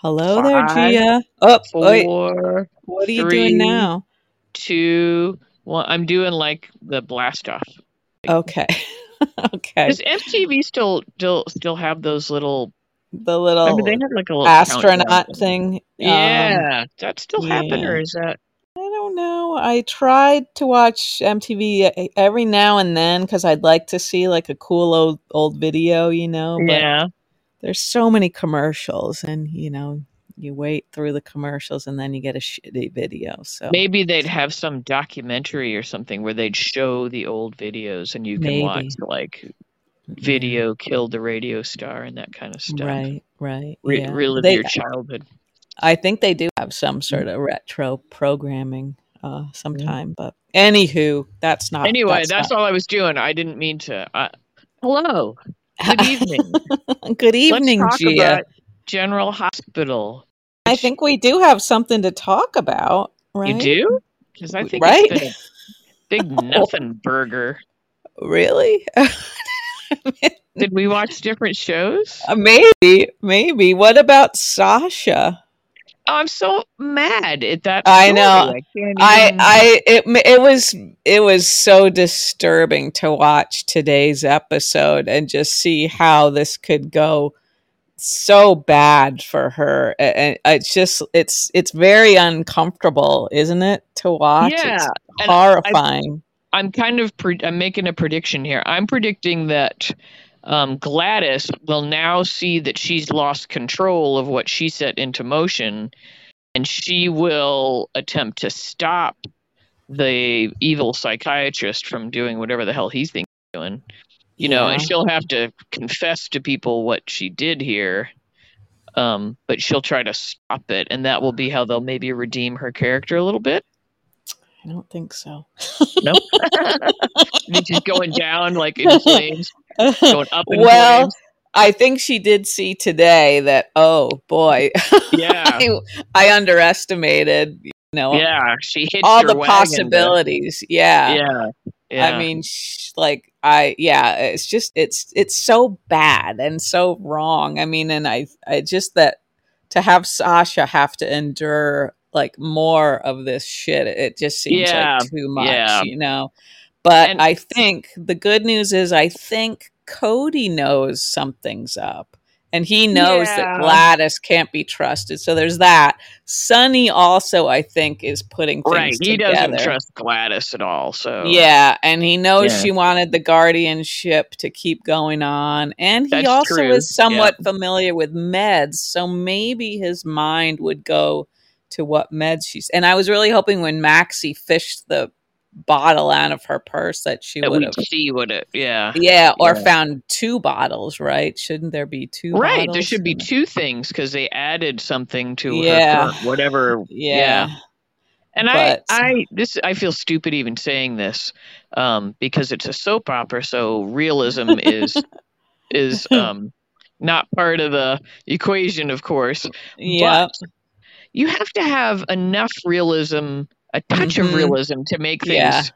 Hello there, Five, Gia. Oh, wait. What are you doing now? two, one. I'm doing like the blast off. Okay. okay. Does MTV still still still have those little? The Remember they little had like a little astronaut thing. thing. Um, Yeah, does that still happen, or is that? I don't know. I tried to watch MTV e- every now and then because I'd like to see like a cool old old video, you know, but Yeah, there's so many commercials and you know, you wait through the commercials and then you get a shitty video. So maybe they'd have some documentary or something where they'd show the old videos, and you can watch maybe. like Yeah. video killed the radio star and that kind of stuff. Right, right. Re- Yeah. relive They your childhood. I think they do have some sort of retro programming uh sometime, but anywho, that's not Anyway, that's that's not all I was doing. I didn't mean to. Uh, hello. Good evening. Good Let's evening, talk Gia. about General Hospital. I think we do have something to talk about, right? you do? Because I think Right? it's been a big nothing burger. really? Did we watch different shows? Uh, maybe, maybe. What about Sasha? Oh, I'm so mad at that I story. know. I even. I it it was it was so disturbing to watch today's episode and just see how this could go so bad for her and it's just it's it's very uncomfortable isn't it to watch Yeah, it's and I, horrifying I'm kind of pre- I'm making a prediction here. I'm predicting that um, Gladys will now see that she's lost control of what she set into motion, and she will attempt to stop the evil psychiatrist from doing whatever the hell he's thinking of doing. You know, and yeah she'll have to confess to people what she did here. Um, but she'll try to stop it, and that will be how they'll maybe redeem her character a little bit. I don't think so No, It's just going down like in flames, going up well flames. I think she did see today that oh boy Yeah, I, I underestimated you know yeah. She all the to. possibilities yeah Yeah, i mean sh- like i yeah it's just it's it's so bad and so wrong i mean and i i just that to have sasha have to endure like more of this shit it just seems yeah, like too much yeah. you know but And i think the good news is i think cody knows something's up and he knows that gladys can't be trusted so there's that Sonny also, I think, is putting right. things He doesn't trust Gladys at all. So Yeah, and he knows yeah, she wanted the guardianship to keep going on. And he that's also true. is Yeah, somewhat familiar with meds, so maybe his mind would go to what meds she's. And I was really hoping when Maxie fished the bottle out of her purse that she that would we'd have. it. Yeah, Yeah, or yeah. found two bottles, right? Shouldn't there be two Right. There should be two things because they added something to Yeah, current whatever. Yeah. yeah, And I, I, this, I feel stupid even saying this, um, because it's a soap opera, so realism is is um not part of the equation, of course. yeah, But you have to have enough realism, a touch of hmm realism, to make yeah, things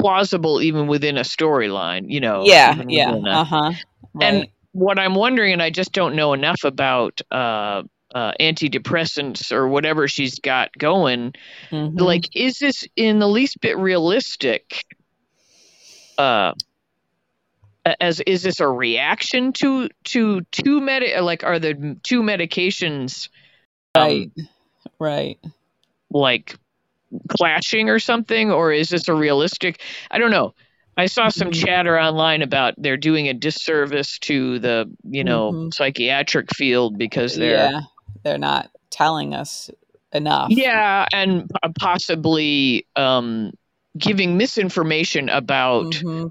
plausible, even within a storyline. You know, yeah, yeah, uh huh, And what I'm wondering, and I just don't know enough about. Uh, uh, antidepressants or whatever she's got going hmm like is this in the least bit realistic uh as is this a reaction to to two med like are the two medications Right, um right. Like clashing or something or is this a realistic i don't know. I saw some hmm chatter online about they're doing a disservice to the you know hmm psychiatric field because they're Yeah, they're not telling us enough. yeah and possibly um giving misinformation about hmm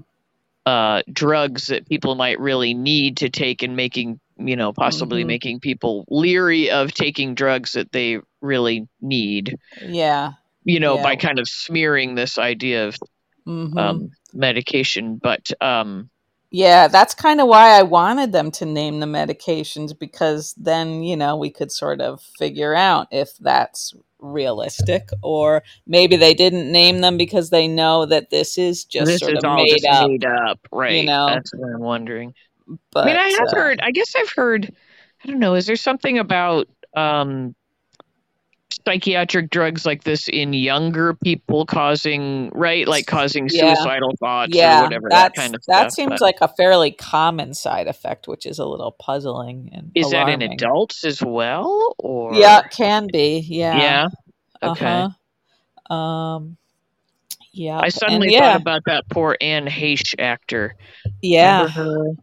uh, drugs that people might really need to take and making you know possibly hmm making people leery of taking drugs that they really need Yeah, you know by kind of smearing this idea of hmm um, medication. But um, Yeah, that's kind of why I wanted them to name the medications because then, you know, we could sort of figure out if that's realistic or maybe they didn't name them because they know that this is just this sort is of made up, made up. you right. know. that's what i'm wondering. I mean i have uh heard i guess i've heard I don't know. Is there something about um, psychiatric drugs like this in younger people causing right, like causing Yeah. suicidal thoughts yeah, or whatever that kind of that stuff? seems but like a fairly common side effect, which is a little puzzling and is that in adults as well, or Yeah, it can be. Yeah. yeah? Okay. Uh-huh. Um. Yeah. I and suddenly yeah, thought about that poor Anne Heche actor. yeah.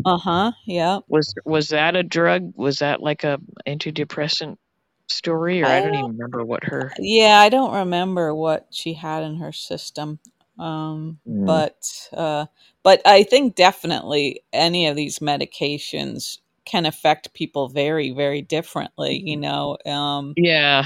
Uh huh. Yeah. Was was that a drug? Was that like a antidepressant story, or I don't Uh, even remember what her. yeah, I don't remember what she had in her system. Um, Mm. but uh, but I think definitely any of these medications can affect people very, very differently. You know. Um, Yeah,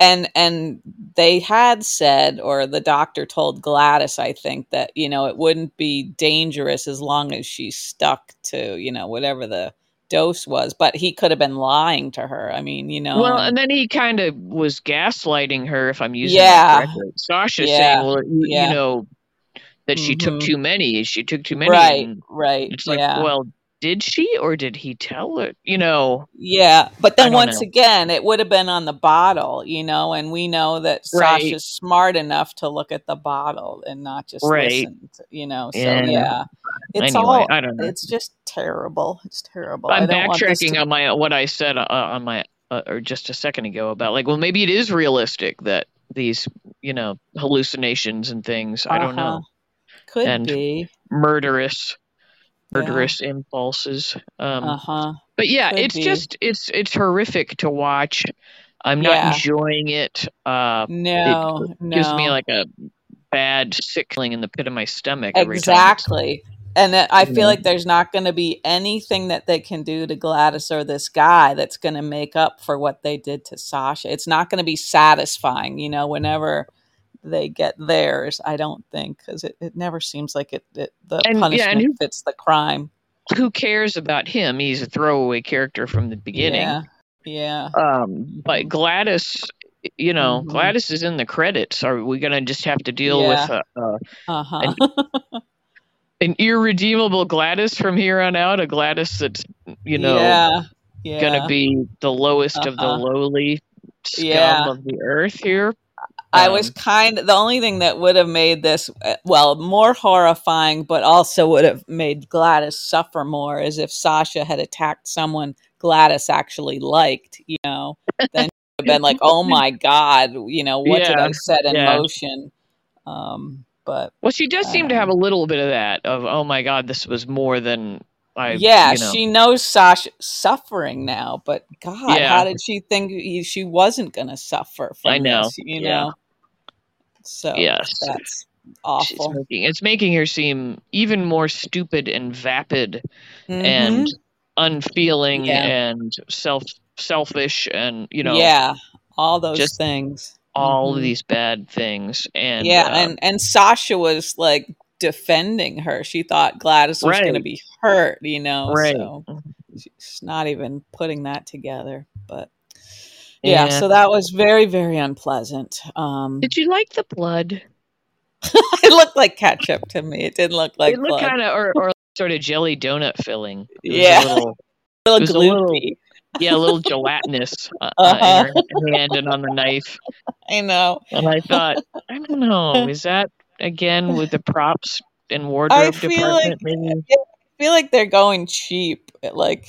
and and they had said or the doctor told gladys i think that you know it wouldn't be dangerous as long as she stuck to you know whatever the dose was but he could have been lying to her i mean you know Well, and then he kind of was gaslighting her, if I'm using Yeah. that correctly. Sasha Yeah. saying, "Well, you, Yeah. you know, that she took Mhm. too many. She took too many." right right it's like, yeah well, did she or did he tell her? You know, yeah but then once know. again it would have been on the bottle you know and we know that Right. sasha's smart enough to look at the bottle and not just Right. listen to, you know so Yeah. yeah it's anyway, all I don't know. it's just terrible it's terrible I I'm backtracking to on my what I said uh, on my uh, or just a second ago about like, well, maybe it is realistic that these, you know, hallucinations and things. I don't Uh-huh. know, Could And be. murderous, Yeah. murderous impulses. Um, Uh huh. but yeah, could it's be. just it's it's horrific to watch. I'm not Yeah. enjoying it. Uh, No, it no. gives me like a bad sick feeling in the pit of my stomach every time. exactly. And I feel Yeah. like there's not going to be anything that they can do to Gladys or this guy that's going to make up for what they did to Sasha. It's not going to be satisfying, you know, whenever they get theirs. I don't think because it, it never seems like it, it the And- yeah, punishment who- fits the crime. Who cares about him? He's a throwaway character from the beginning. Yeah. Yeah. Um, but Gladys, you know, Mhm. Gladys is in the credits. Are we gonna just have to deal Yeah. with a, a, Uh huh. an irredeemable Gladys from here on out? A Gladys that's you know yeah. Yeah. gonna be the lowest of the Uh-huh. lowly scum Yeah. of the earth here? I Um, was kind of the only thing that would have made this uh, well more horrifying, but also would have made Gladys suffer more is if Sasha had attacked someone Gladys actually liked, you know, then she would have been like, "Oh my God, you know, what did I set in yeah. motion?" Um, but Well, she does seem to have a little bit of that of oh my god, this was more than I. yeah, you know. she knows Sasha suffering now, but God, Yeah. how did she think he, she wasn't going to suffer from I know, this? You yeah. know, so Yes. that's awful. making, it's making her seem even more stupid and vapid Mhm. and unfeeling Yeah. and self selfish and you know yeah, all those just things. all Mhm. of these bad things and yeah, uh, and and Sasha was like defending her. She thought Gladys was going to be hurt, you know. right So she's not even putting that together. But yeah, Yeah. so that was very very unpleasant. Um, did you like the blood it looked like ketchup to me. It didn't look like it looked blood. kind of or, or sort of jelly donut filling It was a Yeah. little- a it little was a little- yeah a little gelatinous uh, Uh-huh. uh, in hand and on the knife I know. and i thought i don't know is that again with the props and I wardrobe feel department like maybe I feel like they're going cheap, like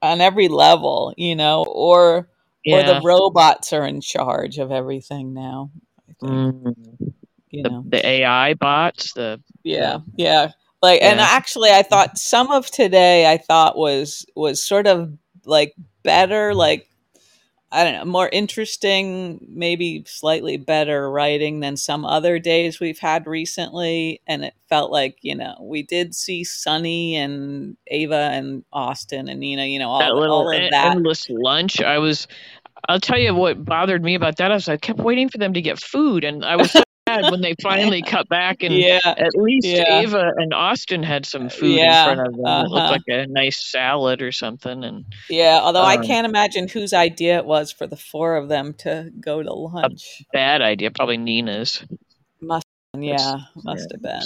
on every level, you know, or or the robots are in charge of everything now. I think, Mm, you the, know, the ai bots the yeah, yeah. Like, and actually, I thought some of today I thought was was sort of like better, like I don't know, more interesting, maybe slightly better writing than some other days we've had recently. And it felt like, you know, we did see Sonny and Ava and Austin and Nina, you know, all, that little all of that. endless lunch. I was, I'll tell you what bothered me about that. I was I kept waiting for them to get food, and I was so sad when they finally cut back and. yeah. At least Yeah. Ava and Austin had some food Yeah, in front of them. It uh-huh. looked like a nice salad or something, and Yeah. Although I Um, can't imagine whose idea it was for the four of them to go to lunch. bad idea. Probably Nina's. Must, yeah, must have been.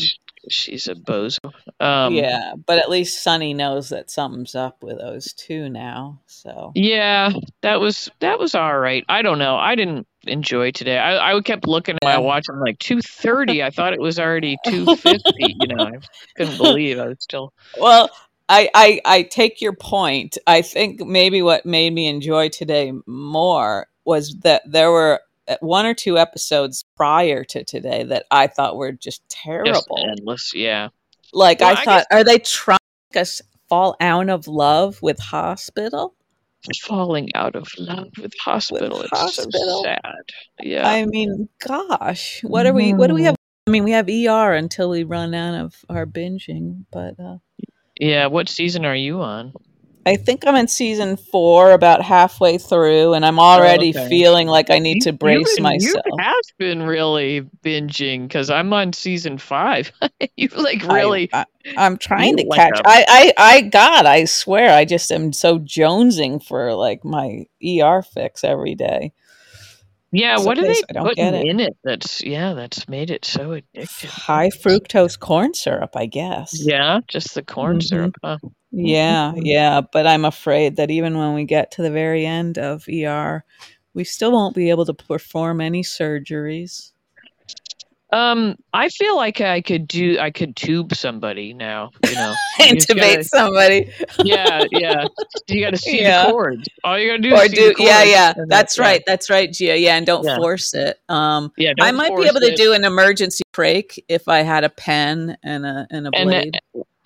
she's a bozo. Um, yeah, but at least Sonny knows that something's up with those two now. So Yeah, that was that was all right. I don't know. I didn't enjoy today. I, I kept looking at my watch. I'm like two thirty. I thought it was already two fifty. you know, I couldn't believe I was still. well, I, I I take your point. I think maybe what made me enjoy today more was that there were uh, one or two episodes prior to today that I thought were just Just terrible. endless. Yeah. Like Well, I I thought, are they trying to make us fall out of love with hospital? Falling out of love with hospital. It's so hospital. sad. Yeah. I mean, gosh, what are we? What do we have? I mean, we have ER until we run out of our binging, but uh, yeah. What season are you on? I think I'm in season four, about halfway through, and I'm already okay. feeling like I need You- to brace you, myself. You have been really binging because I'm on season five. you like I- really. I, am trying to like catch. I, God, I swear, I just am so jonesing for like my ER fix every day. Yeah, what are they I putting it. in it? That's yeah, that's made it so addictive. High fructose corn syrup, I guess. Yeah, just the corn Mhm. syrup. Huh? Yeah, Mhm. yeah, but I'm afraid that even when we get to the very end of ER, we still won't be able to perform any surgeries. Um, I feel like I could do. I could tube somebody now. You know, You Intubate gotta- somebody. yeah, yeah. You got to see Yeah. the cords. All you got to do Or is see do yeah, yeah. That's yeah. right. That's right, Gia. Yeah, and don't Yeah. force it. Um Yeah, I might be able to do an emergency break if I had a pen and a and a And, uh, blade.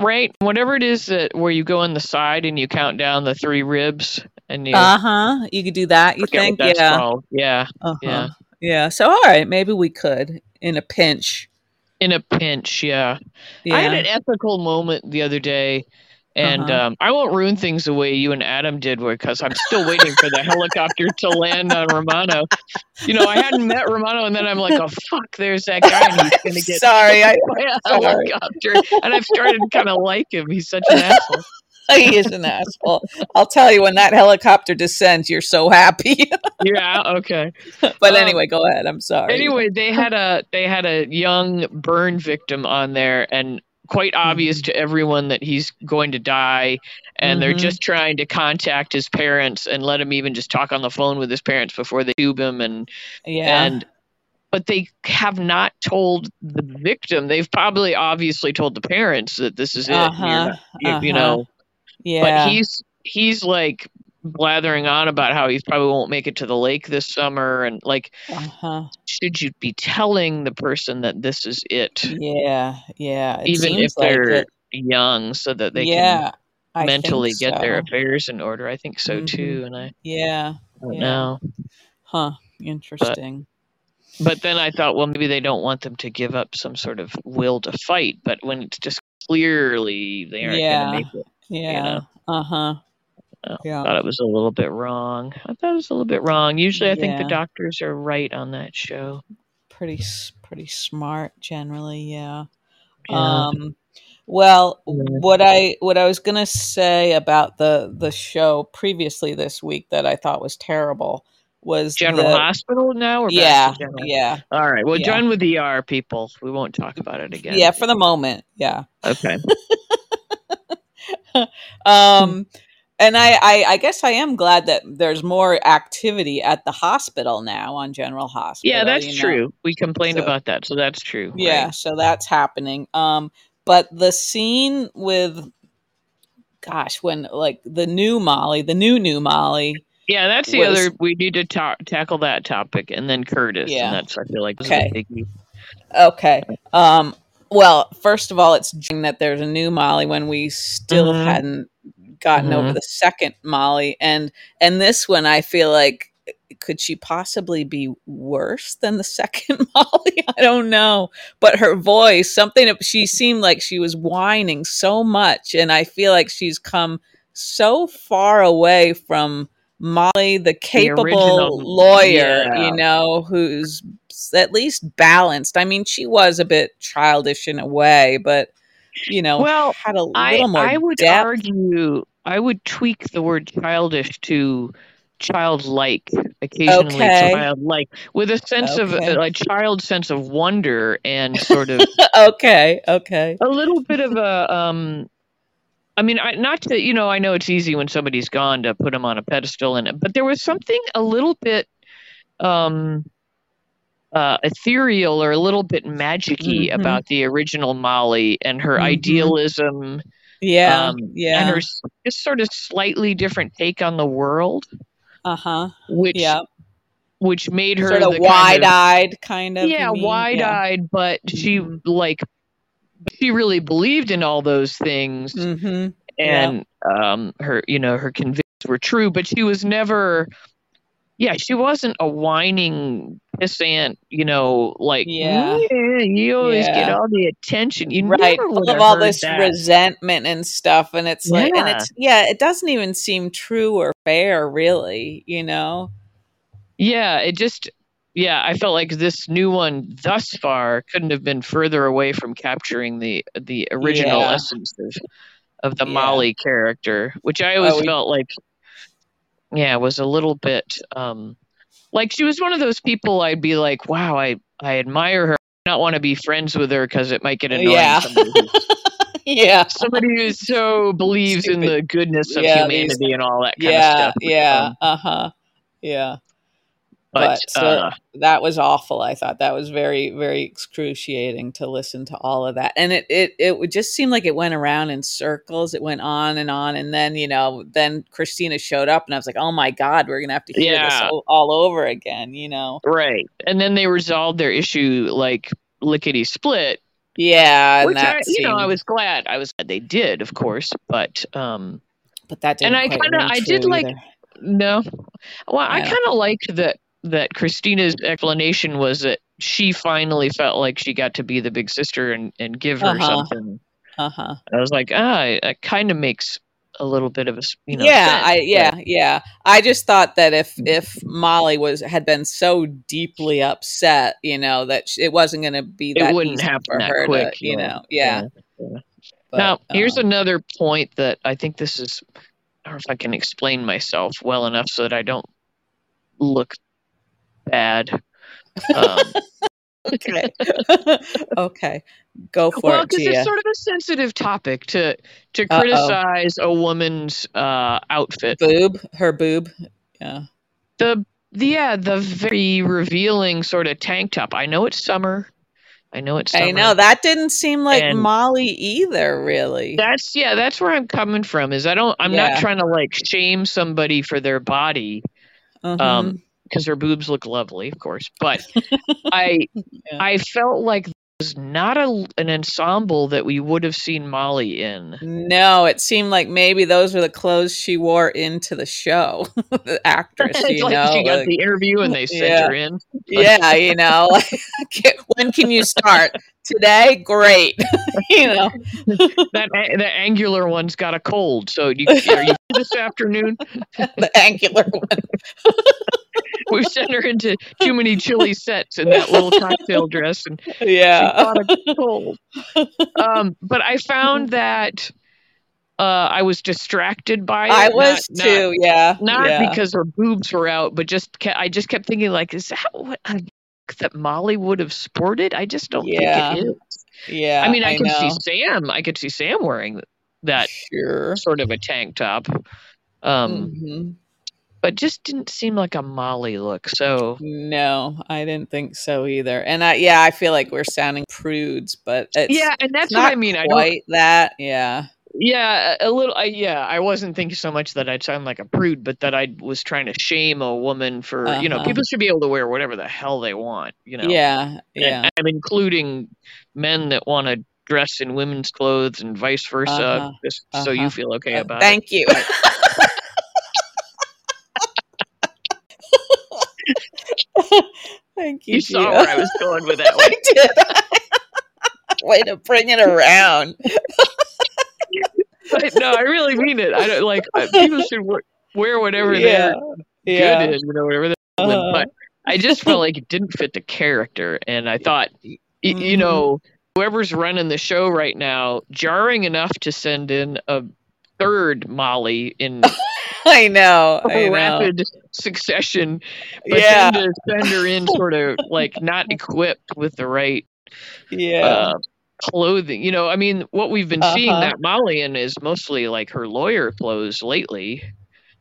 Right, whatever it is that where you go on the side and you count down the three ribs and you Uh huh. You could do that. You think? Yeah. called. Yeah, Uh huh. yeah. Yeah. So all right, maybe we could in a pinch. in a pinch. Yeah. Yeah. I had an ethical moment the other day, and Uh-huh. um, I won't ruin things the way you and Adam did, because I'm still waiting for the helicopter to land on Romano. You know, I hadn't met Romano, and then I'm like, oh fuck, there's that guy, and he's gonna get Sorry, I, by a sorry. helicopter, and I've started to kind of like him. He's such an asshole. he is an asshole. I'll tell you when that helicopter descends, you're so happy. Yeah. Okay. but Um, anyway, go ahead. I'm sorry. Anyway, they had a they had a young burn victim on there, and quite obvious Mm-hmm. to everyone that he's going to die, and they're Mhm. just trying to contact his parents and let him even just talk on the phone with his parents before they tube him, and yeah. and but they have not told the victim. They've probably obviously told the parents that this is it. Uh-huh, not- you, you uh-huh. know, yeah. but he's he's like blathering on about how he probably won't make it to the lake this summer and like uh-huh. should you be telling the person that this is it Yeah. Yeah. It even if like they're it. young so that they yeah. Can mentally get their affairs in order i think so Mhm. too and i Yeah. don't Yeah. know Huh. Interesting. but then i thought well maybe they don't want them to give up some sort of will to fight but when it's just clearly they aren't Yeah. going to make it yeah. you know. Uh-huh. I Yeah. thought it was a little bit wrong i thought it was a little bit wrong usually i think the doctors are right on that show Pretty pretty smart generally, yeah. Yeah. Um well, what I what I was going to say about the the show previously this week that I thought was terrible was general the, hospital now or yeah, yeah. all right well Yeah. done with er people we won't talk about it again Yeah, for the moment. Yeah. okay um and I, I i guess i am glad that there's more activity at the hospital now on general hospital Yeah, that's you know? true. We complained So- about that, so that's true. yeah right. so that's happening um but the scene with gosh when like the new molly the new new molly Yeah, that's the was- other. We need to ta- tackle that topic, and then Curtis, Yeah. and that's I feel like Okay. okay um well first of all it's that there's a new molly when we still Mhm. hadn't gotten over Mhm. the second molly and and this one i feel like could she possibly be worse than the second molly i don't know but her voice something she seemed like she was whining so much and i feel like she's come so far away from molly the capable original- lawyer yeah. you know who's at least balanced i mean she was a bit childish in a way but you know Well, had a I little more I would depth argue I would tweak the word childish to childlike, occasionally Okay. childlike, with a sense of a, a child sense of wonder and sort of okay, okay. a little bit of a um I mean, I, not to you know, I know it's easy when somebody's gone to put them on a pedestal, and but there was something a little bit um, uh, ethereal or a little bit magicy Mhm. about the original Molly and her Mhm. idealism Yeah, um, and yeah. her s- just sort of slightly different take on the world, Uh huh. which Yeah. which made her Sort of the kind of- wide-eyed, kind of. yeah, wide eyed, but she Mhm. like she really believed in all those things. Yeah. hmm and um her you know her convictions were true but she was never yeah she wasn't a whining pissant you know like Yeah. "Yeah, you always get all the attention you right never full of all this that. resentment and stuff and it's like and Yeah. it's yeah it doesn't even seem true or fair really you know yeah it just yeah i felt like this new one thus far couldn't have been further away from capturing the the original Yeah. essence of, of the Yeah. molly character which i always Oh, felt like yeah was a little bit um like she was one of those people i'd be like wow i i admire her. I not want to be friends with her because it might get annoying Yeah. somebody, who, yeah. somebody who so believes in the goodness of Yeah, these- humanity and all that kind yeah of stuff yeah Um, uh-huh. Yeah but, but, uh, uh, that was awful i thought. That was very very excruciating to listen to all of that. And it it it would just seem like it went around in circles. It went on and on. And then you know then kristina showed up and i was like oh my god we're gonna have to hear this all, all over again you know? Right. And then they resolved their issue like lickety split. Yeah and which I, you know i was glad. I was glad they did of course but um but that didn't and I kinda- I did true like- no. Well i kind of liked that that kristina's explanation was that she finally felt like she got to be the big sister and and give her Uh-huh. something. Uh-huh. I was like ah it kind of makes a little bit of a you know yeah sense, i yeah yeah. I just thought that if if molly was had been so deeply upset you know that sh- it wasn't going to be It that wouldn't easy happen that quick, to, you yeah, know yeah, yeah. But, now here's um, another point that i think this is i don't know if i can explain myself well enough so that i don't look bad. Um, okay. Okay. Go for well it because Gia. it's sort of a sensitive topic to to Uh-oh. criticize a woman's uh outfit. Boob? Her boob? Yeah. The the yeah the very revealing sort of tank top. I know it's summer. I know it's summer. i know. That didn't seem like And- molly either really. That's yeah that's where i'm coming from is i don't i'm Yeah. not trying to like shame somebody for their body. Mhm. um because her boobs look lovely of course but i Yeah. i felt like it was not a, an ensemble that we would have seen molly in no it seemed like maybe those were the clothes she wore into the show the actress you like know she got like- the interview and they sent Yeah. her in yeah, you know, like, when can you start? Today, great. you know, that the angular one's got a cold so you, are you this afternoon the angular one. We sent her into too many chili sets in that little cocktail dress and she Yeah. a cold. Um, but I found that uh, I was distracted by it. I was not, too. yeah. Not yeah. because her boobs were out, but just ke- I just kept thinking like, is that what a look that Molly would have sported? I just don't Yeah, think it is. Yeah. I mean, I, could know. see Sam. I could see Sam wearing that Sure. sort of a tank top. Um, Mhm. But just didn't seem like a Molly look. So No, I didn't think so either. And I, yeah, I feel like we're sounding prudes, but it's yeah, and that's what I mean. I don't quite that. Yeah. Yeah, a little. I, yeah, I wasn't thinking so much that I'd sound like a prude, but that I was trying to shame a woman for you know Uh-huh. people should be able to wear whatever the hell they want. You know. Yeah. And Yeah. I'm including men that want to dress in women's clothes and vice versa, Uh-huh. just so you Uh-huh. feel okay Uh, about thank you. thank you. You saw Gia. where I was going with that one. I did. Way to bring it around. But no, I really mean it. I don't like people should wear, wear whatever yeah. they're Yeah. good in, you know, whatever they're. Uh-huh. But I just felt like it didn't fit the character, and I thought, y- you know, whoever's running the show right now, jarring enough to send in a third Molly in I know. I know. rapid succession, but Yeah. then to send her in sort of like not equipped with the right Yeah. uh, clothing. You know, I mean, what we've been seeing Uh-huh. that Molly in is mostly like her lawyer clothes lately.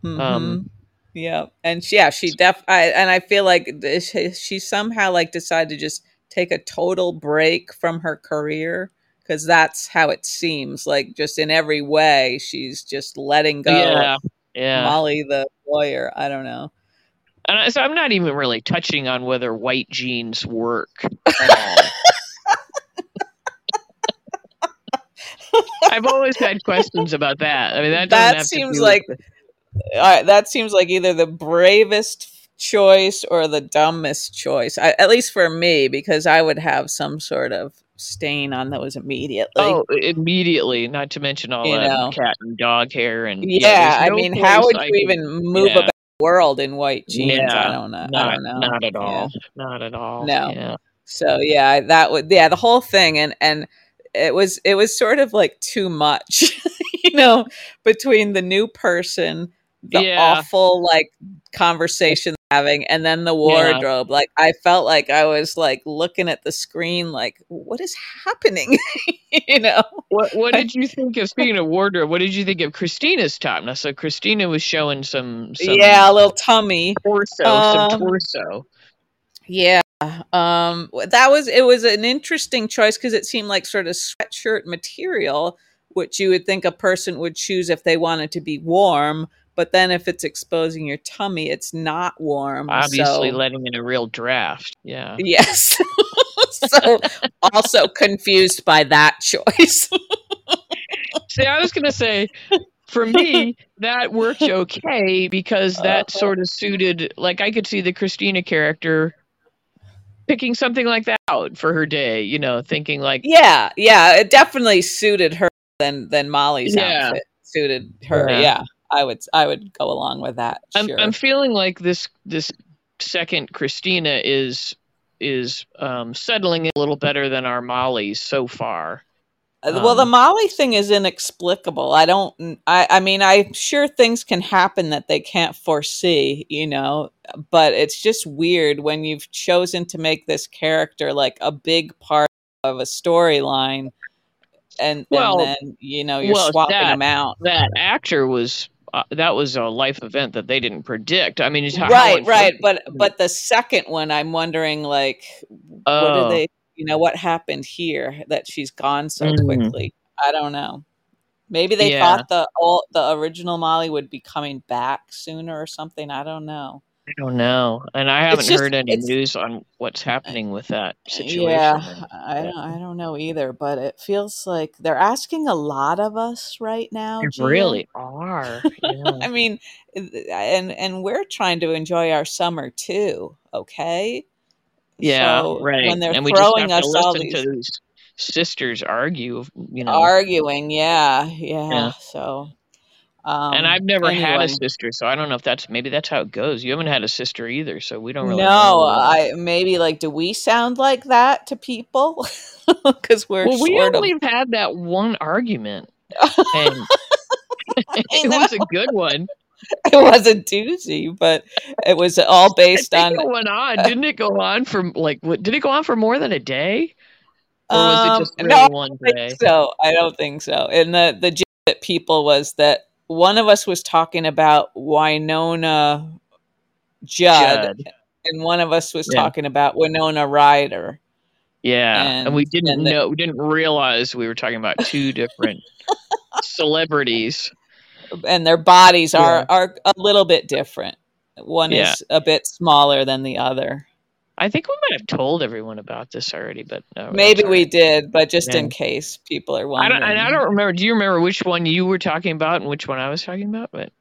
Mhm. um, yeah, and she, yeah, she def. I, and I feel like this, she, she somehow like decided to just take a total break from her career because that's how it seems. Like just in every way, she's just letting go. Yeah, yeah. Molly the lawyer. I don't know. And I, so I'm not even really touching on whether white jeans work. I've always had questions about that. I mean, that That seems like- with Uh, that seems like either the bravest choice or the dumbest choice. I, at least for me, because I would have some sort of stain on those immediately. oh, immediately. Not to mention all You that know. cat and dog hair and Yeah, there's I no mean, how would I you even move yeah. about the world in white jeans? Yeah, I don't know. I Not, don't know. not at Yeah. all. Not at all. No. Yeah. So yeah, that would yeah the whole thing and and it was it was sort of like too much, you know, between the new person, the Yeah. awful like conversation having, and then the wardrobe. Like I felt like I was like looking at the screen, like what is happening, you know? What What did you think of speaking of wardrobe? What did you think of Kristina's top? Now, so Kristina was showing some, some yeah, a little tummy. torso, Um, some torso. Yeah. Um that was it was an interesting choice because it seemed like sort of sweatshirt material, which you would think a person would choose if they wanted to be warm, but then if it's exposing your tummy, it's not warm. Obviously, so- letting in a real draft. Yeah. Yes. so also confused by that choice. See, I was gonna say, for me, that worked okay because that Uh-huh. sort of suited. Like, I could see the Kristina character picking something like that out for her day. You know, thinking like, yeah, yeah, it definitely suited her than than Molly's Yeah. outfit suited her. Yeah. Yeah. I would I would go along with that. I'm, sure. I'm feeling like this this second Kristina is is um, settling a little better than our Molly's so far. Uh, well, the Um, Molly thing is inexplicable. I don't. I. I mean, I'm sure things can happen that they can't foresee. You know, but it's just weird when you've chosen to make this character like a big part of a storyline, and, Well- and then you know you're well, swapping that- them out. That actor was uh, that was a life event that they didn't predict. I mean, right, right. But but the second one, I'm wondering like, what Oh. do they? You know, what happened here that she's gone so Mm. quickly? I don't know. Maybe they Yeah. thought the all the original Molly would be coming back sooner or something. I don't know. I don't know, and I haven't just- heard any news on what's happening with that situation. Yeah, I don't. I don't know either. But it feels like they're asking a lot of us right now. They really are. yeah. I mean, and and we're trying to enjoy our summer too. Okay. Yeah, So right. When they're and we just throwing us all listen these to these sisters argue. You know, arguing, yeah, yeah. Yeah. So, um, and I've never had a sister, so I don't know if that's maybe that's how it goes. You haven't had a sister either, so we don't really. no, know. I maybe like. Do we sound like that to people? Because we're well, we only have had that one argument, and it was a good one. it was a doozy, but it was all based on. it went on. Didn't it go on for like what? Did it go on for more than a day, or was it Um, just really no, one I day? so I don't think so. And the the gist that people was that one of us was talking about Wynonna Judd, Judd. and one of us was Yeah. talking about Winona Ryder. Yeah, and, we didn't and the- know, we didn't realize we were talking about two different celebrities. and their bodies are Yeah. are a little bit different. One Yeah. is a bit smaller than the other. I think we might have told everyone about this already, but no, Maybe we did, but just in case people are I wondering. don't, and I don't remember. Do you remember which one you were talking about and which one I was talking about? But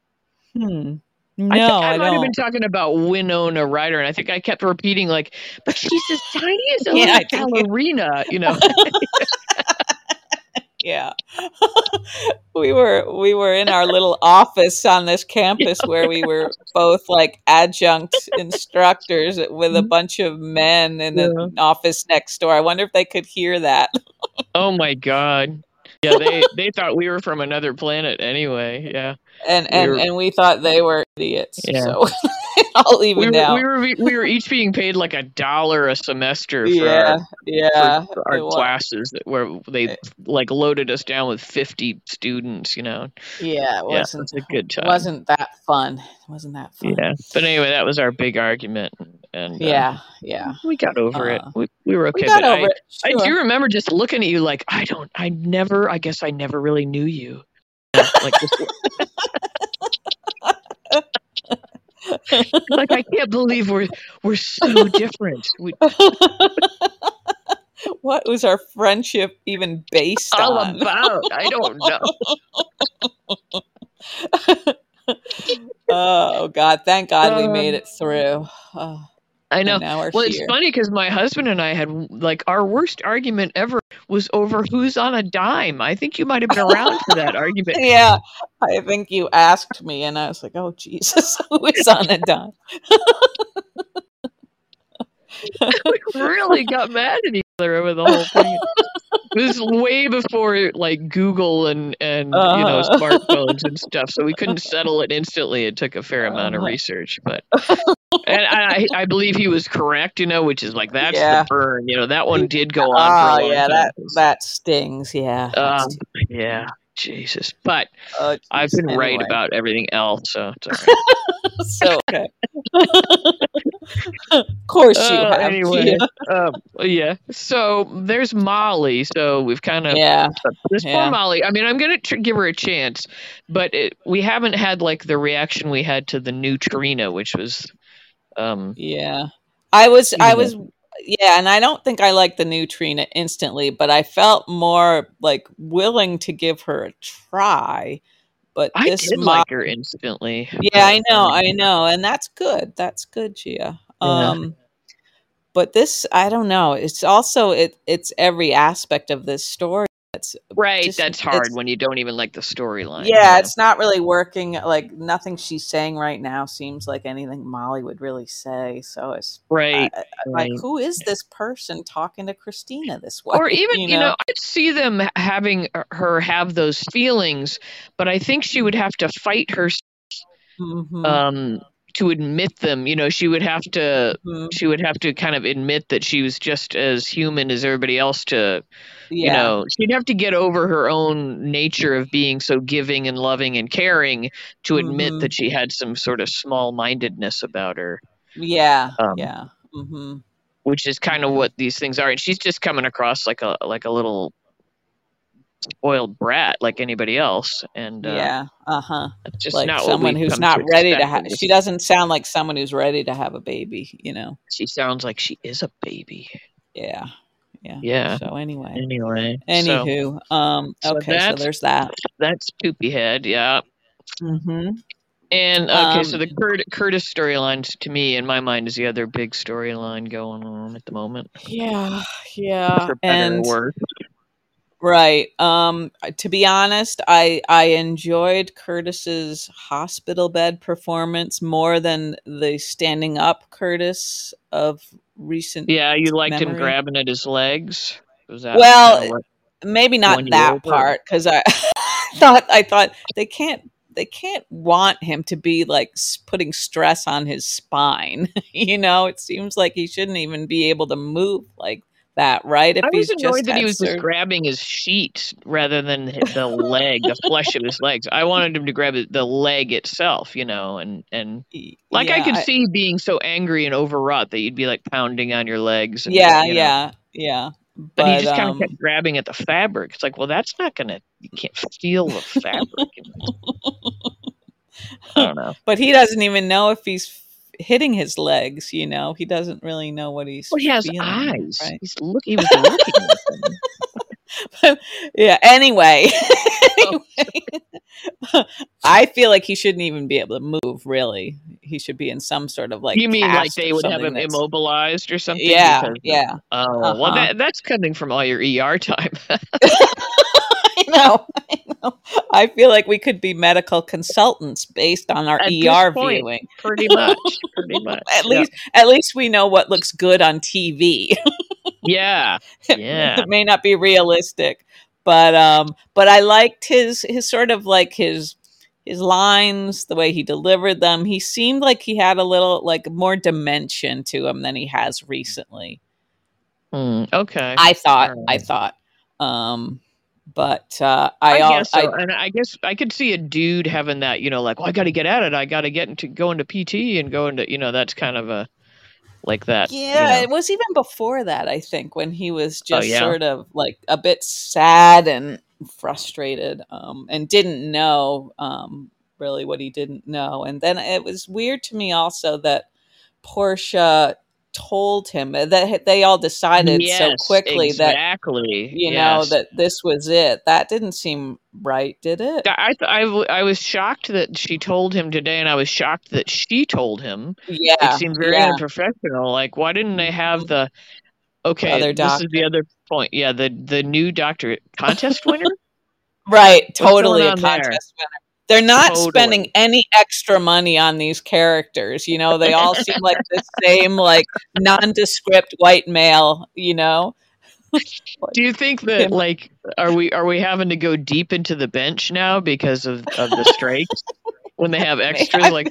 Hmm. I, No, I, I, might have don't. been talking about Winona Ryder, and I think I kept repeating like, "But she's as tiny as a Yeah, little I think you- ballerina," you know. yeah. we were we were in our little office on this campus where we were both like adjunct instructors with a mm-hmm. bunch of men in the office next door. I wonder if they could hear that. oh my god! yeah, they they thought we were from another planet anyway. Yeah, and We and were- and we thought they were idiots. Yeah. So I'll even we were, now. we were we were each being paid like a dollar a semester for yeah, our, yeah. for, for our classes that where they like loaded us down with fifty students. You know, Yeah, it wasn't it's a good time. wasn't that fun. It wasn't that fun. yeah, but anyway, that was our big argument, and uh, Yeah, yeah. we got over it. Uh, We, we were okay. we got over I, it. I do remember just looking at you like I don't. I never. I guess I never really knew you. Like just, like I can't believe we're we're so different. We, what was our friendship even based all on? about. I don't know. oh God! Thank God we Um, made it through. Oh, I know. Well, it's here. funny because my husband and I had like our worst argument ever was over who's on a dime. I think you might have been around for that argument. Yeah, I think you asked me, and I was like, "Oh Jesus, who is on a dime?" we really got mad at each other over the whole thing. It was way before like Google and and you know Uh. smartphones and stuff, so we couldn't settle it instantly. It took a fair amount of Uh-huh. research, but and I I believe he was correct. You know, which is like that's Yeah. the burn. You know, that one did go on. Oh for a yeah, time. that that stings. Yeah, Um, yeah, Jesus. But oh, I've been right about everything else, so it's all right. so okay. of course you Uh, have. anyway, um, yeah. So there's Molly. So we've kind of Yeah, this Yeah. poor Molly. I mean, I'm gonna tr- give her a chance, but it, we haven't had like the reaction we had to the new Trina, which was, um, yeah. I was, I Yeah. was, yeah, and I don't think I liked the new Trina instantly, but I felt more like willing to give her a try. But I this did Mo- like her instantly. Yeah, I know, Um, I know, and that's good. That's good, Gia. Yeah. Um, but this, I don't know. It's also it. It's every aspect of this story. It's right. just- that's hard when you don't even like the storyline. yeah, you it's not really working. Like nothing she's saying right now seems like anything Molly would really say. So it's right. I- I'm right. like, who is this person talking to Kristina this way? or even you know, I could see them having her have those feelings, but I think she would have to fight her Mhm, um to admit them. You know, she would have to mhm. she would have to kind of admit that she was just as human as everybody else to yeah, you know she'd have to get over her own nature of being so giving and loving and caring to admit Mhm. that she had some sort of small mindedness about her yeah, um, yeah. hmm which is kind of what these things are and she's just coming across like a like a little spoiled brat like anybody else and uh, yeah, uh huh. that's just like not someone who's not ready to have she doesn't sound like someone who's ready to have a baby you know she sounds like she is a baby yeah yeah Yeah. so anyway anyway so anywho um okay so that's- there's that that's poopy head yeah mm-hmm. And okay, so Um, the Curt- Curtis storyline to me, in my mind, is the other big storyline going on at the moment. yeah yeah For better and or worse. Right um to be honest i i enjoyed curtis's hospital bed performance more than the standing up curtis of recent Yeah, you liked him grabbing at his legs. Was that Well, maybe not that part because I thought I thought they can't they can't want him to be like putting stress on his spine. you know, it seems like he shouldn't even be able to move like that, right? If I was he's annoyed just that he was just grabbing his sheet rather than the leg, the flesh of his legs. I wanted him to grab the leg itself, you know, and and like I yeah, could see being so angry and overwrought that you'd be like pounding on your legs. And, yeah, you know. yeah, yeah. But, But, he just kind of um, kept grabbing at the fabric. It's like, well, that's not gonna. You can't feel the fabric. I don't know. but he doesn't even know if he's hitting his legs. You know, he doesn't really know what he's. Well, he has feeling, eyes. right? He's look. He was looking. them. yeah. Anyway, Oh. anyway. I feel like he shouldn't even be able to move. Really, he should be in some sort of like. you mean like they would have him that's- immobilized or something? Yeah, yeah. Oh well, Uh-huh. that that's coming from all your ER time. I know. I know. I feel like we could be medical consultants based on our At ER point, viewing. pretty much. Pretty much. At yeah. least, at least we know what looks good on TV. Yeah. Yeah. it may not be realistic, but um, but I liked his his sort of like his his lines, the way he delivered them. He seemed like he had a little like more dimension to him than he has recently. Mm, okay. I thought. I thought. Um, but uh, I, I guess so. I, and I guess I could see a dude having that, you know, like, well, I got to get at it. I got to get into go into PT and go into, you know, that's kind of a like that. you Yeah, know. it was even before that, I think, when he was Oh, just yeah? sort of like a bit sad and frustrated um, and didn't know um, really what he didn't know. And then it was weird to me also that Portia told him eh, that they all decided so Yes, quickly that, exactly. you know, that this was it. That didn't seem right, did it? I, th- I, w- I was shocked that she told him today, and I was shocked that she told him. Yeah. It seemed very yeah. unprofessional. Like, why didn't they mm-hmm. have the? Okay, other this is the other point. Yeah, the the new doctor contest winner. Right, totally a there? contest winner. They're not Totally. spending any extra money on these characters. You know, they all seem like the same, like nondescript white male. You know, Do you think that like are we are we having to go deep into the bench now because of of the strikes when they have extras like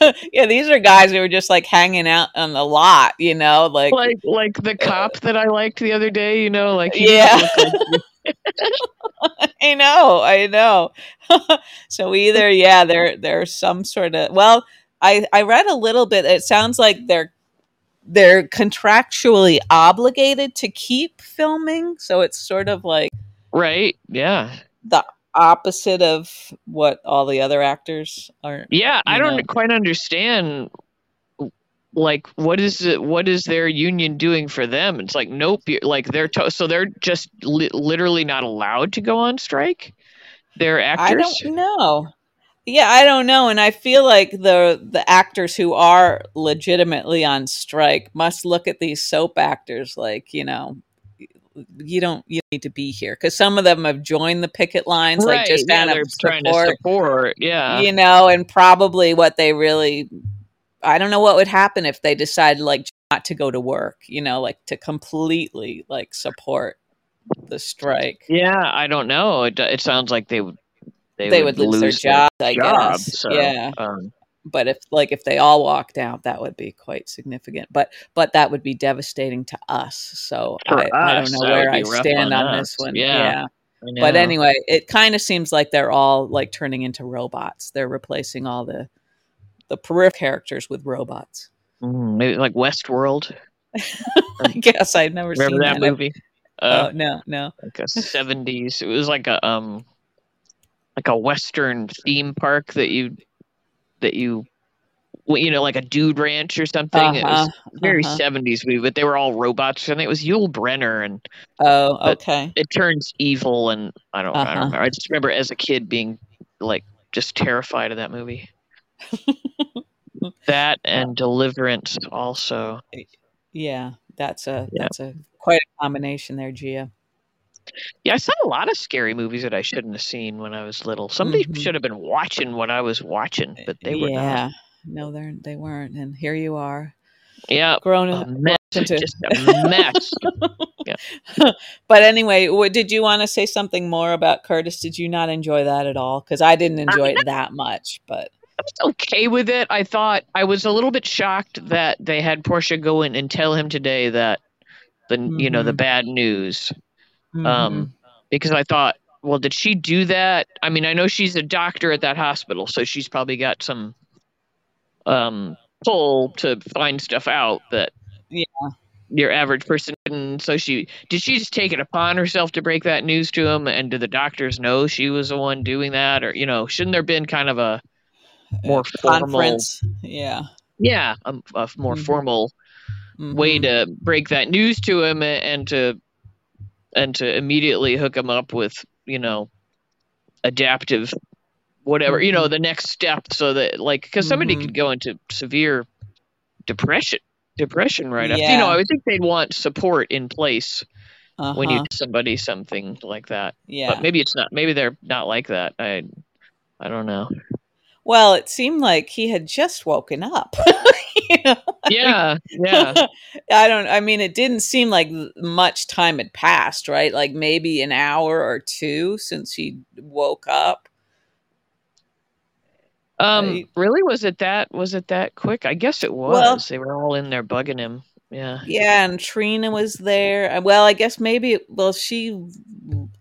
yeah, these are guys who are just like hanging out on the lot. You know, like, like like the cop that I liked the other day? You know, like Yeah. like- I know, I know. so either, yeah, there there's some sort of well, I I read a little bit. It sounds like they're they're contractually obligated to keep filming, so it's sort of like right? Yeah, the opposite of what all the other actors are. yeah. I don't know. quite understand. Like, what is it? What is their union doing for them? It's like, nope. Like they're to- so they're just li- literally not allowed to go on strike. They're actors? I don't know. Yeah, I don't know, and I feel like the the actors who are legitimately on strike must look at these soap actors like you know you don't you need to be here because some of them have joined the picket lines like just yeah, they're of trying to support, support. Yeah, you know, and probably what they really I don't know what would happen if they decided like not to go to work, you know, like to completely like support the strike. yeah. I don't know. It, it sounds like they would. They, They, would, lose, their jobs, I job, guess. so, yeah. Um, but if like if they all walked out that would be quite significant but but that would be devastating to us so I, I don't know where i stand on on, this one Yeah. I but anyway it kind of seems like they're all like turning into robots they're replacing all the the peripheral characters with robots Mm, maybe like Westworld. i guess i've never Remember seen that that, movie? Uh, oh no no like a seventies. It was like a um, like a Western theme park that you that you, you know, like a dude ranch or something. It was Uh-huh, very uh-huh. 70s movie, but they were all robots. I think it was Yul Brynner, and oh okay it turns evil. And I don't, I Uh-huh. don't remember. I just remember as a kid being like just terrified of that movie. that and Deliverance also. yeah that's a Yeah. that's a quite a combination there gia Yeah, I saw a lot of scary movies that I shouldn't have seen when I was little. Somebody Mhm. should have been watching what I was watching, but they were not. yeah no they're they weren't and here you are Yeah, grown a up mess, into- just a mess. but anyway, what, did you want to say something more about Curtis? Did you not enjoy that at all? Because I didn't enjoy it that much. But I was okay with it. I thought I was a little bit shocked that they had Portia go in and tell him today that the you know the Mhm. bad news. mm-hmm. Um, because I thought, well, did she do that? I mean, I know she's a doctor at that hospital, so she's probably got some um pull to find stuff out that Yeah. your average person didn't. So she did she just take it upon herself to break that news to him? And do the doctors know she was the one doing that, or you know, shouldn't there been kind of a more formal, yeah, yeah, a, a more Mhm. formal way Mhm. to break that news to him and to and to immediately hook him up with you know adaptive whatever you know the next step so that like because somebody Mhm. could go into severe depression depression right after you know i would think they'd want support in place when you Uh-huh. somebody something like that yeah. but maybe it's not maybe they're not like that i i don't know Well, it seemed like he had just woken up. you know? Yeah, yeah. I don't. I mean, it didn't seem like much time had passed, right? Like maybe an hour or two since he woke up. Um, Right. really, was it that? Was it that quick? I guess it was. Well- they were all in there bugging him. Yeah. Yeah, and Trina was there. Uh, Well, I guess maybe. Well, she.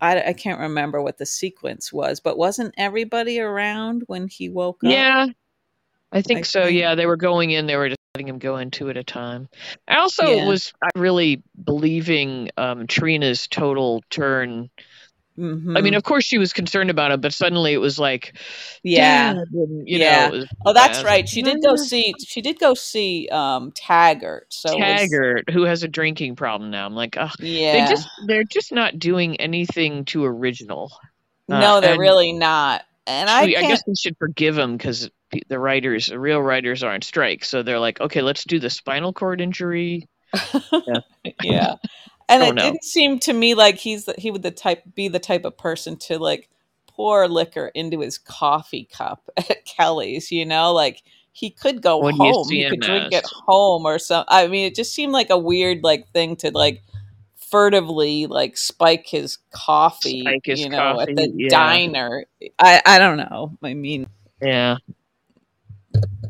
I, I can't remember what the sequence was, but wasn't everybody around when he woke up? Yeah. I think I so. think- Yeah, they were going in. They were just letting him go in two at a time. I also Yeah. was really believing um, Trina's total turn. Mhm. I mean, of course, she was concerned about it, but suddenly it was like, yeah. You Yeah. know, was- Oh, that's was right. She did go see. She did go see um, Taggart. So it was- Taggart, who has a drinking problem now. I'm like, oh, Yeah. they just they're just not doing anything too original. uh, no, they're really not. And I, We- I guess we should forgive them because the writers, the real writers, are on strike. So they're like, okay, let's do the spinal cord injury. yeah. And Oh, it didn't seem to me like he's the, he would the type be the type of person to like pour liquor into his coffee cup at Kelly's. You know, like he could go you home. He could drink at home or something. I mean, it just seemed like a weird like thing to like furtively like spike his coffee. Spike his you know, coffee, at the yeah. diner. I I don't know. I mean, Yeah.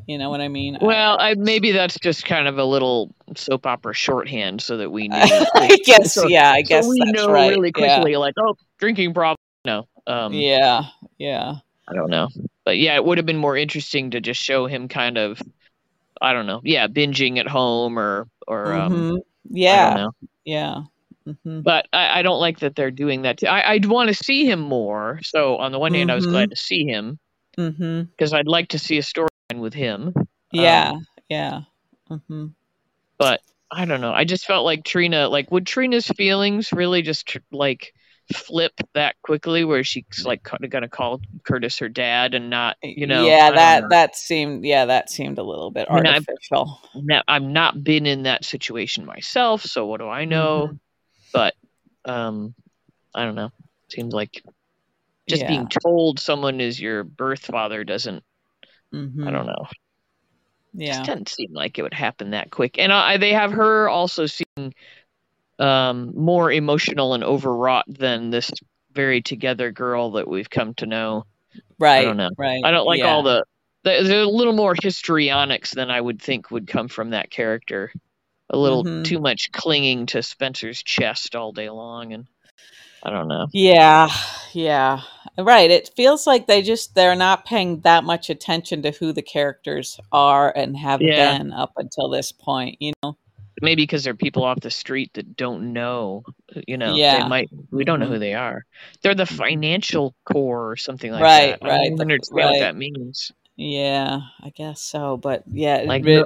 You know what I mean? Well, I, maybe that's just kind of a little soap opera shorthand so that we know. I guess, so- yeah, I guess so we know right. really yeah. quickly, like, oh, drinking problem. No. Um, Yeah, yeah. I don't know. But yeah, it would have been more interesting to just show him kind of, I don't know. Yeah, binging at home or, or, um, Mhm. I Yeah, don't know. yeah. hmm But I, I don't like that they're doing that. Too. I, I'd want to see him more. So on the one hand, I was Mhm. glad to see him because I'd like to see a with him. Yeah, Um, yeah. hmm but I don't know. I just felt like Trina, like, would Trina's feelings really just tr- like flip that quickly, where she's like kind of gonna call Curtis her dad and not, you know? Yeah, that know. that seemed yeah, that seemed a little bit I mean, I'm- artificial. I've not been in that situation myself, so what do I know? Mm-hmm. But um, I don't know. Seems like just yeah. being told someone is your birth father doesn't. Mhm. I don't know. Yeah, Just doesn't seem like it would happen that quick. And I, they have her also seeming um, more emotional and overwrought than this very together girl that we've come to know. right. I don't know. Right. I don't like yeah. all the. the- There's a little more histrionics than I would think would come from that character. A little Mhm. too much clinging to Spencer's chest all day long, and I don't know. Yeah, yeah. Right. It feels like they just they're not paying that much attention to who the characters are and have Yeah. been up until this point, you know. Maybe because they're people off the street that don't know. Uh, you know, Yeah. they might. We don't know who mm-hmm. they are. They're the financial core or something like Right, that. I don't right, even understand right. what that means. Yeah, I guess so, but yeah, Like really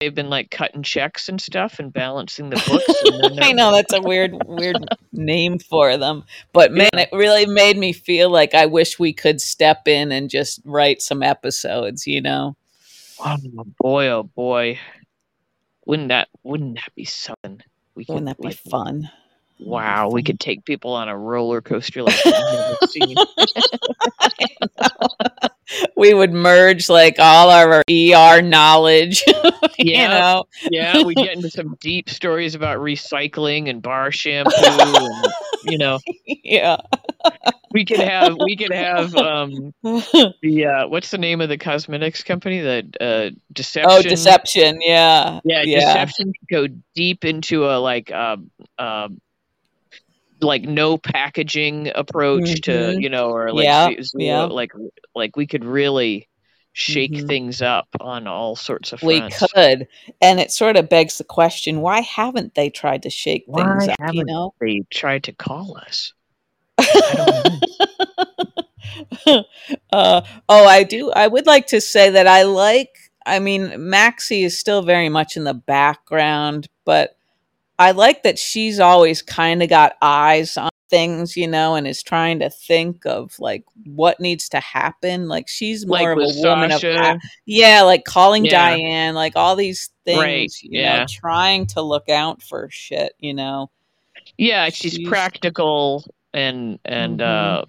they've been like cutting checks and stuff and balancing the books. And then I know that's a weird, weird name for them, but man, it really made me feel like I wish we could step in and just write some episodes. You know? Oh boy, oh boy, wouldn't that wouldn't that be something? We Wouldn't that be like, fun? Wow, we could take people on a roller coaster like we've never seen. We would merge like all our ER knowledge. you Yeah. know? Yeah, we get into some deep stories about recycling and bar shampoo, and you know, yeah. we could have we could have um the uh, what's the name of the cosmetics company? The uh, deception. oh, deception. Yeah. Yeah, Yeah. deception go deep into a like um um like no packaging approach to Mhm. you know or like Yeah, zero- yeah. like like we could really shake Mhm. things up on all sorts of We could, and it sort of begs the question: Why haven't they tried to shake Why things up? You haven't know, They tried to call us. Uh, oh, I do. I would like to say that I like. I mean, Maxie is still very much in the background, but I like that she's always kind of got eyes on things, you know, and is trying to think of like what needs to happen. Like she's more Like of a woman of Sasha. yeah, like calling Yeah. Diane, like all these things, Right, you yeah. know, trying to look out for shit, you know. Yeah, she's She's- practical and and Mhm. uh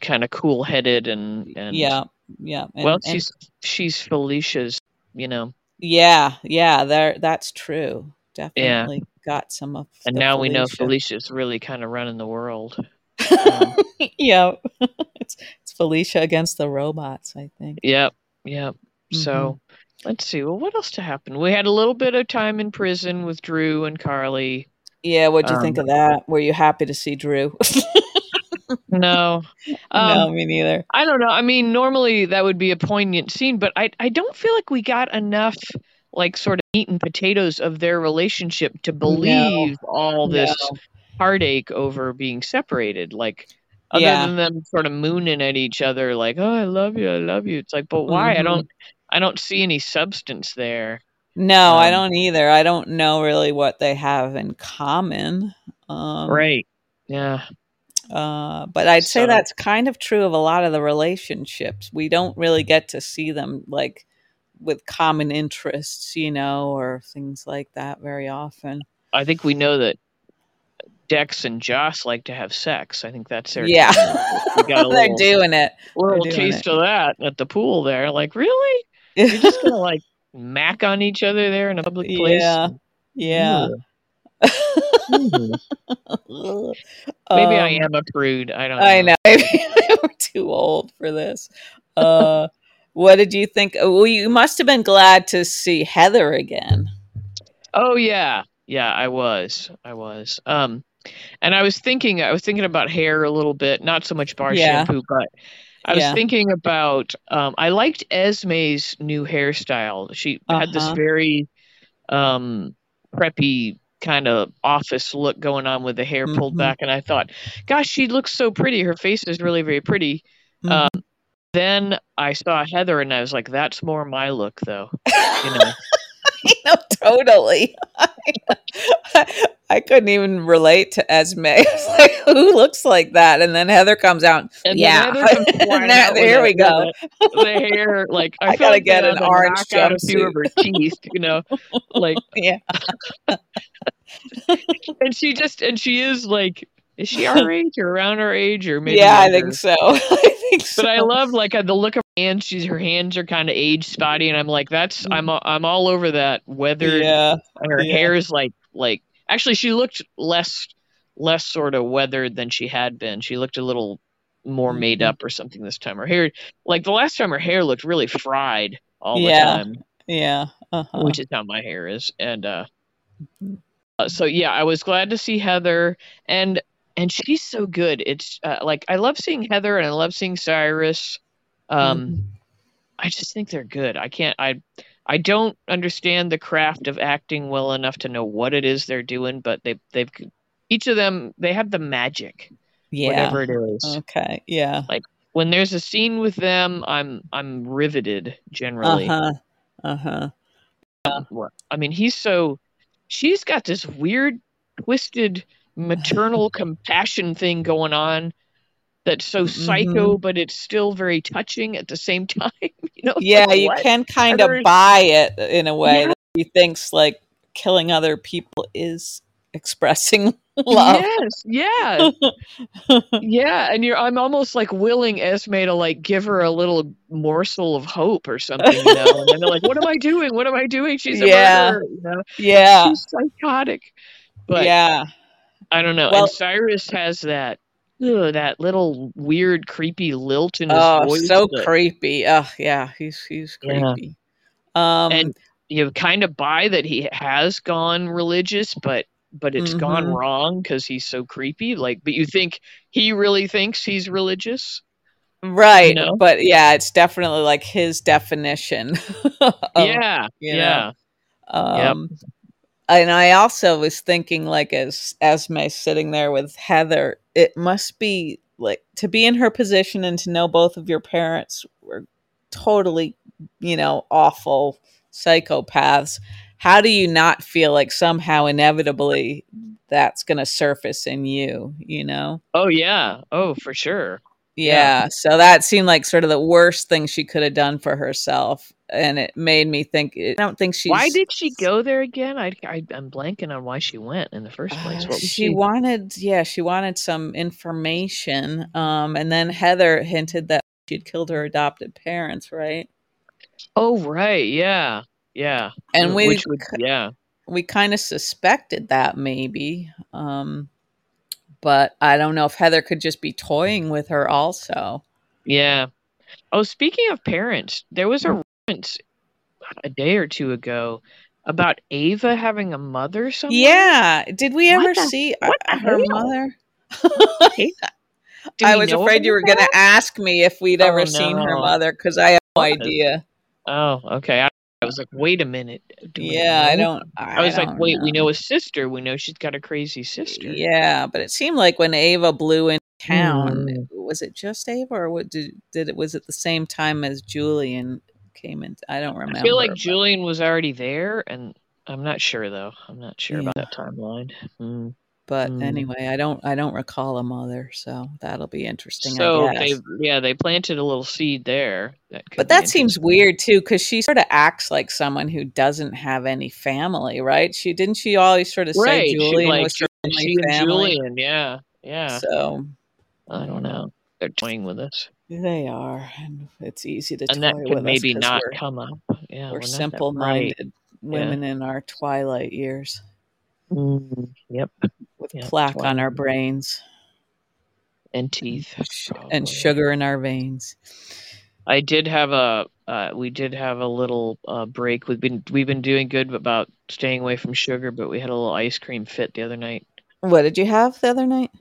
kind of cool headed and and Yeah, yeah. And, well, and- she's she's Felicia's. You know, yeah, yeah. There, that's true. Definitely got some of. and now we know Felicia's really kind of running the world. Um, yeah, it's, it's Felicia against the robots. I think. Yep, yep. So let's see. Well, what else to happen? We had a little bit of time in prison with Drew and Carly. Yeah, what'd you think Um, of that? Were you happy to see Drew? No, um, no, me neither. I don't know. I mean, normally that would be a poignant scene, but I I don't feel like we got enough like sort of meat and potatoes of their relationship to believe all this No. heartache over being separated. Like other Yeah. than them sort of mooning at each other, like "Oh, I love you, I love you." It's like, but why? I Mhm. don't I don't see any substance there. No, I Um, don't either. I don't know really what they have in common. Um, right? Yeah. Uh, but I'd say that's kind of true of a lot of the relationships. We don't really get to see them like with common interests, you know, or things like that very often. I think we know that Dex and Joss like to have sex. I think that's their Yeah, We got a they're little- doing it. little doing taste it. of that at the pool there. Like, really? You're just gonna like mac on each other there in a public place? Yeah, yeah. Maybe I Um, am a prude. I don't know. I know. Maybe we're too old for this. Uh, what did you think? Well, you must have been glad to see Heather again. Oh yeah. Yeah, I was. I was. Um and I was thinking I was thinking about hair a little bit, not so much bar Yeah. shampoo, but I was Yeah. thinking about um I liked Esme's new hairstyle. She had this Uh-huh. very um preppy kind of office look going on with the hair pulled Mhm. back and I thought, gosh, she looks so pretty. Her face is really very pretty. Mhm. Then I saw Heather and I was like, that's more my look though. You know. no, totally. I couldn't even relate to Esme. I was like, who looks like that? And then Heather comes out. And yeah. Heather comes And there, we go. it. the hair like I, I gotta like get an orange knock out a few of her teeth, you know, like Yeah. and she just and she is like is she our age or around our age or maybe yeah, I think so. I think so. But I love like uh, the look of her hands. She's her hands are kind of age spotty, and I'm like, that's I'm a- I'm all over that weathered. Mm. Yeah. her yeah. hair is like like actually she looked less less sort of weathered than she had been. She looked a little more made Mhm. up or something this time. Her hair like the last time her hair looked really fried all Yeah. the time, Yeah. Uh-huh. which is how my hair is. And uh, Mhm. uh so yeah, I was glad to see Heather and and she's so good. It's uh, like I love seeing Heather and I love seeing Cyrus. Um Mhm. I just think they're good. I can't I I don't understand the craft of acting well enough to know what it is they're doing, but they they've each of them they have the magic, yeah. whatever it is. Okay. Yeah. Like when there's a scene with them, I'm I'm riveted generally. Uh-huh. Uh-huh. Well, I mean, he's so she's got this weird twisted maternal compassion thing going on that's so mm-hmm. psycho, but it's still very touching at the same time. You know, Yeah, like, you what? can kind of buy it in a way Yeah. that he thinks like killing other people is expressing love. Yes, yeah. Yeah, and you're I'm almost like willing Esme to like give her a little morsel of hope or something, you know. and they're like, What am I doing? What am I doing? She's a Yeah. murderer, you know. yeah. She's psychotic. But yeah. I don't know. Well- and Cyrus has that ugh, that little weird, creepy lilt in his Oh, voice. so that creepy. Oh, yeah. He's he's Yeah. creepy. Um And you kind of buy that he has gone religious, but but it's gone Mhm. wrong because he's so creepy. Like, but you think he really thinks he's religious? right, know? but yeah, it's definitely like his definition. of, yeah, you yeah. Um, And I also was thinking, like, as Esme sitting there with Heather, it must be like to be in her position and to know both of your parents were totally, you know, awful psychopaths. How do you not feel like somehow inevitably that's going to surface in you, you know? Oh yeah. Oh, for sure. Yeah. So that seemed like sort of the worst thing she could have done for herself. And it made me think, I don't think she's. why did she go there again? I, I I'm blanking on why she went in the first place. Uh, What was she wanted, yeah, she wanted some information. Um, and then Heather hinted that she'd killed her adopted parents, right? Oh, right. Yeah. Yeah. And we would, yeah. we kind of suspected that maybe. Um, but I don't know if Heather could just be toying with her also. Yeah. Oh, speaking of parents, there was a a day or two ago about Ava having a mother somewhere. Yeah. Did we ever the- see uh, her hell? mother? I was afraid you were going to ask me if we'd ever Oh, seen her mother because I have no idea. Oh, okay. I, I was like, wait a minute. Yeah, I don't. I, I was like, don't wait, we know a sister. We know she's got a crazy sister. Yeah, but it seemed like when Ava blew in town, Hmm. was it just Ava, or what did did it was it the same time as Julian came in? I don't remember. I feel like Julian was already there, and I'm not sure though. I'm not sure about that timeline. Mm. But Hmm. anyway, I don't I don't recall a mother, so that'll be interesting. So I guess. they, yeah, they planted a little seed there. That but that seems weird too, because she sort of acts like someone who doesn't have any family, right? She didn't she always sort of right? say she, Julian like, was her only family. Julian, yeah, yeah. So I don't know. They're toying with us, they are, and it's easy to and that could maybe not come up. Yeah, we're that simple-minded women in our twilight years Mm, yep, with Yeah, plaque on our brains and teeth sh- and sugar in our veins. I did have a uh, we did have a little uh, break. We've been we've been doing good about staying away from sugar, but we had a little ice cream fit the other night. What did you have the other night?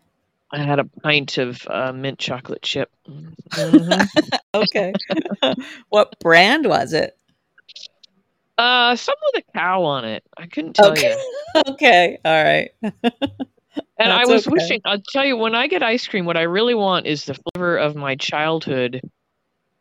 I had a pint of uh, mint chocolate chip. Mhm. Okay. what brand was it? uh, some with a cow on it. I couldn't tell Okay. you. okay. All right. And I was okay. wishing. I'll tell you, when I get ice cream, what I really want is the flavor of my childhood,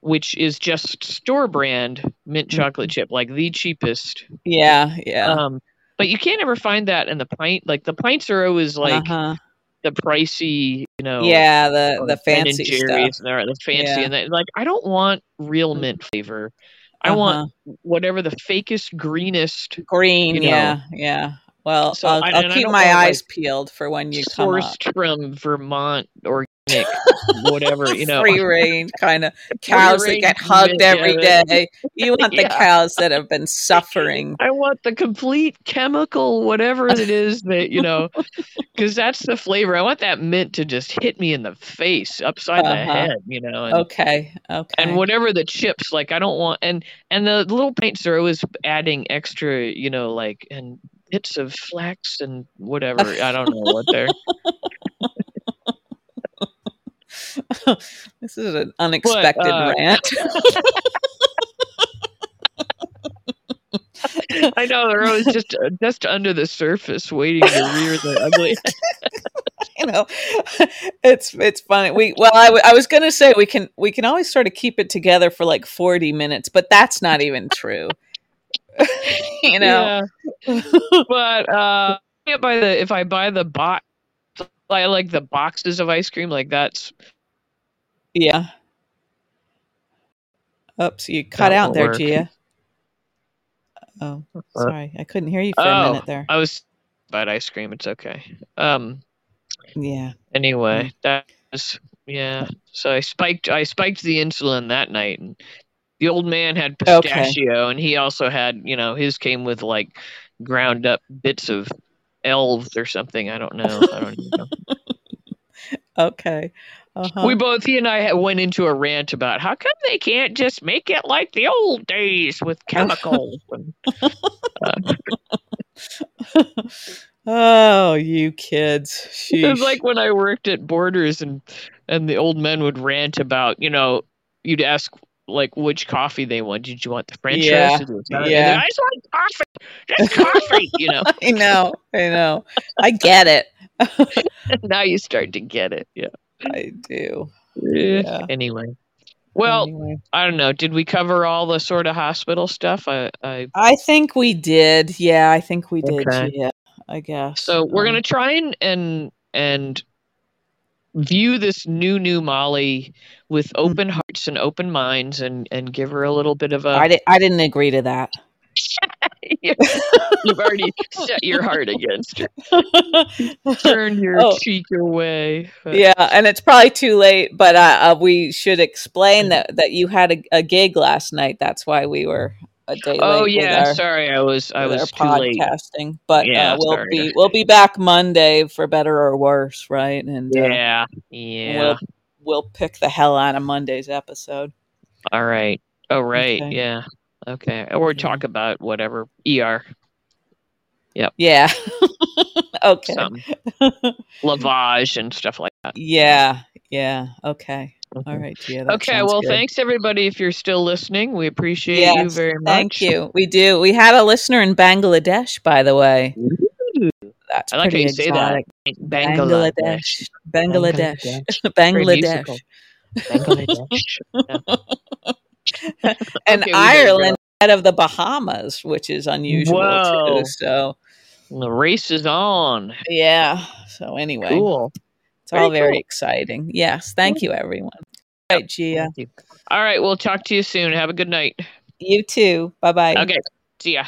which is just store brand mint Mhm. chocolate chip, like the cheapest. Yeah. Yeah. Um, but you can't ever find that in the pint. Like the pints are always like uh-huh. The pricey, you know. Yeah. The or the fancy and stuff. And the fancy Yeah. and that, like I don't want real mint flavor. I Uh-huh. want whatever the fakest, greenest, green. you know. yeah. Yeah. Well, So I'll, I- I'll keep my want, like, eyes peeled for when you come up. sourced from Vermont organic, whatever you know. free range kind of cows that get hugged every day. You want the Yeah. cows that have been suffering. I want the complete chemical, whatever it is that you know, because that's the flavor. I want that mint to just hit me in the face, upside the Uh-huh. head, you know, and, Okay. Okay. and whatever the chips. Like I don't want, and and the little paints are always adding extra, you know, like and bits of flax and whatever. I don't know what they're. this is an unexpected uh, rant. I know they're always just uh, just under the surface, waiting to rear the ugly. you know, it's it's funny. We well, I, w- I was gonna say we can we can always sort of keep it together for like forty minutes, but that's not even true. you know, Yeah. but uh, yeah, buy the if I buy the box, I like the boxes of ice cream. Like that's yeah. Oops, you cut out there, work. Gia. Oh, sorry, I couldn't hear you for a Oh. minute there. I was bad ice cream. It's okay. Um. Yeah. Anyway, that was yeah. So I spiked I spiked the insulin that night, and the old man had Okay. pistachio, and he also had you know his came with like ground up bits of elves or something. I don't know. I don't even know. Okay. Uh-huh. We both, he and I, went into a rant about how come they can't just make it like the old days with chemicals. and, oh, you kids. it was like when I worked at Borders, and and the old men would rant about, you know, you'd ask like which coffee they want. Did you want the French Yeah, yeah. I just want coffee, just coffee. you know. I know. I know. I get it. now you start to get it. Yeah. I do. Eh, Yeah. Anyway. Well, Anyway. I don't know. Did we cover all the sort of hospital stuff? I, I I think we did. Yeah, I think we did. Okay. Yeah, I guess. So we're Um, gonna try and and and view this new new Molly with open hearts and open minds, and and give her a little bit of a I, di- I didn't agree to that. You've already set your heart against her. Turn your Oh. cheek away. yeah, and it's probably too late, but uh, uh, we should explain that that you had a, a gig last night. That's why we were a day Oh yeah, our, sorry, I was I was too late. podcasting, but Yeah, uh, we'll sorry. be we'll be back Monday for better or worse, right? And uh, Yeah, yeah. we'll we'll pick the hell out of Monday's episode. All right. Oh right. Okay. Yeah. Okay. Or talk about whatever ER, Yep. Yeah. okay. some lavage and stuff like that. Yeah. Yeah. Okay. Okay. All right, Yeah, Okay, well, good. thanks everybody if you're still listening. We appreciate you very much. Thank you. We do. We had a listener in Bangladesh, by the way. That's I like how you say that. exotic. Bangladesh. Bangladesh. Very Bangladesh. musical. Bangladesh. and Okay, Ireland out of the Bahamas, which is unusual Whoa. too. So The race is on. yeah. So anyway, Cool. it's all Very very cool. exciting. Yes. Thank you, everyone. All right, Gia. All right, we'll talk to you soon. Have a good night. You too. Bye bye. Okay. See ya.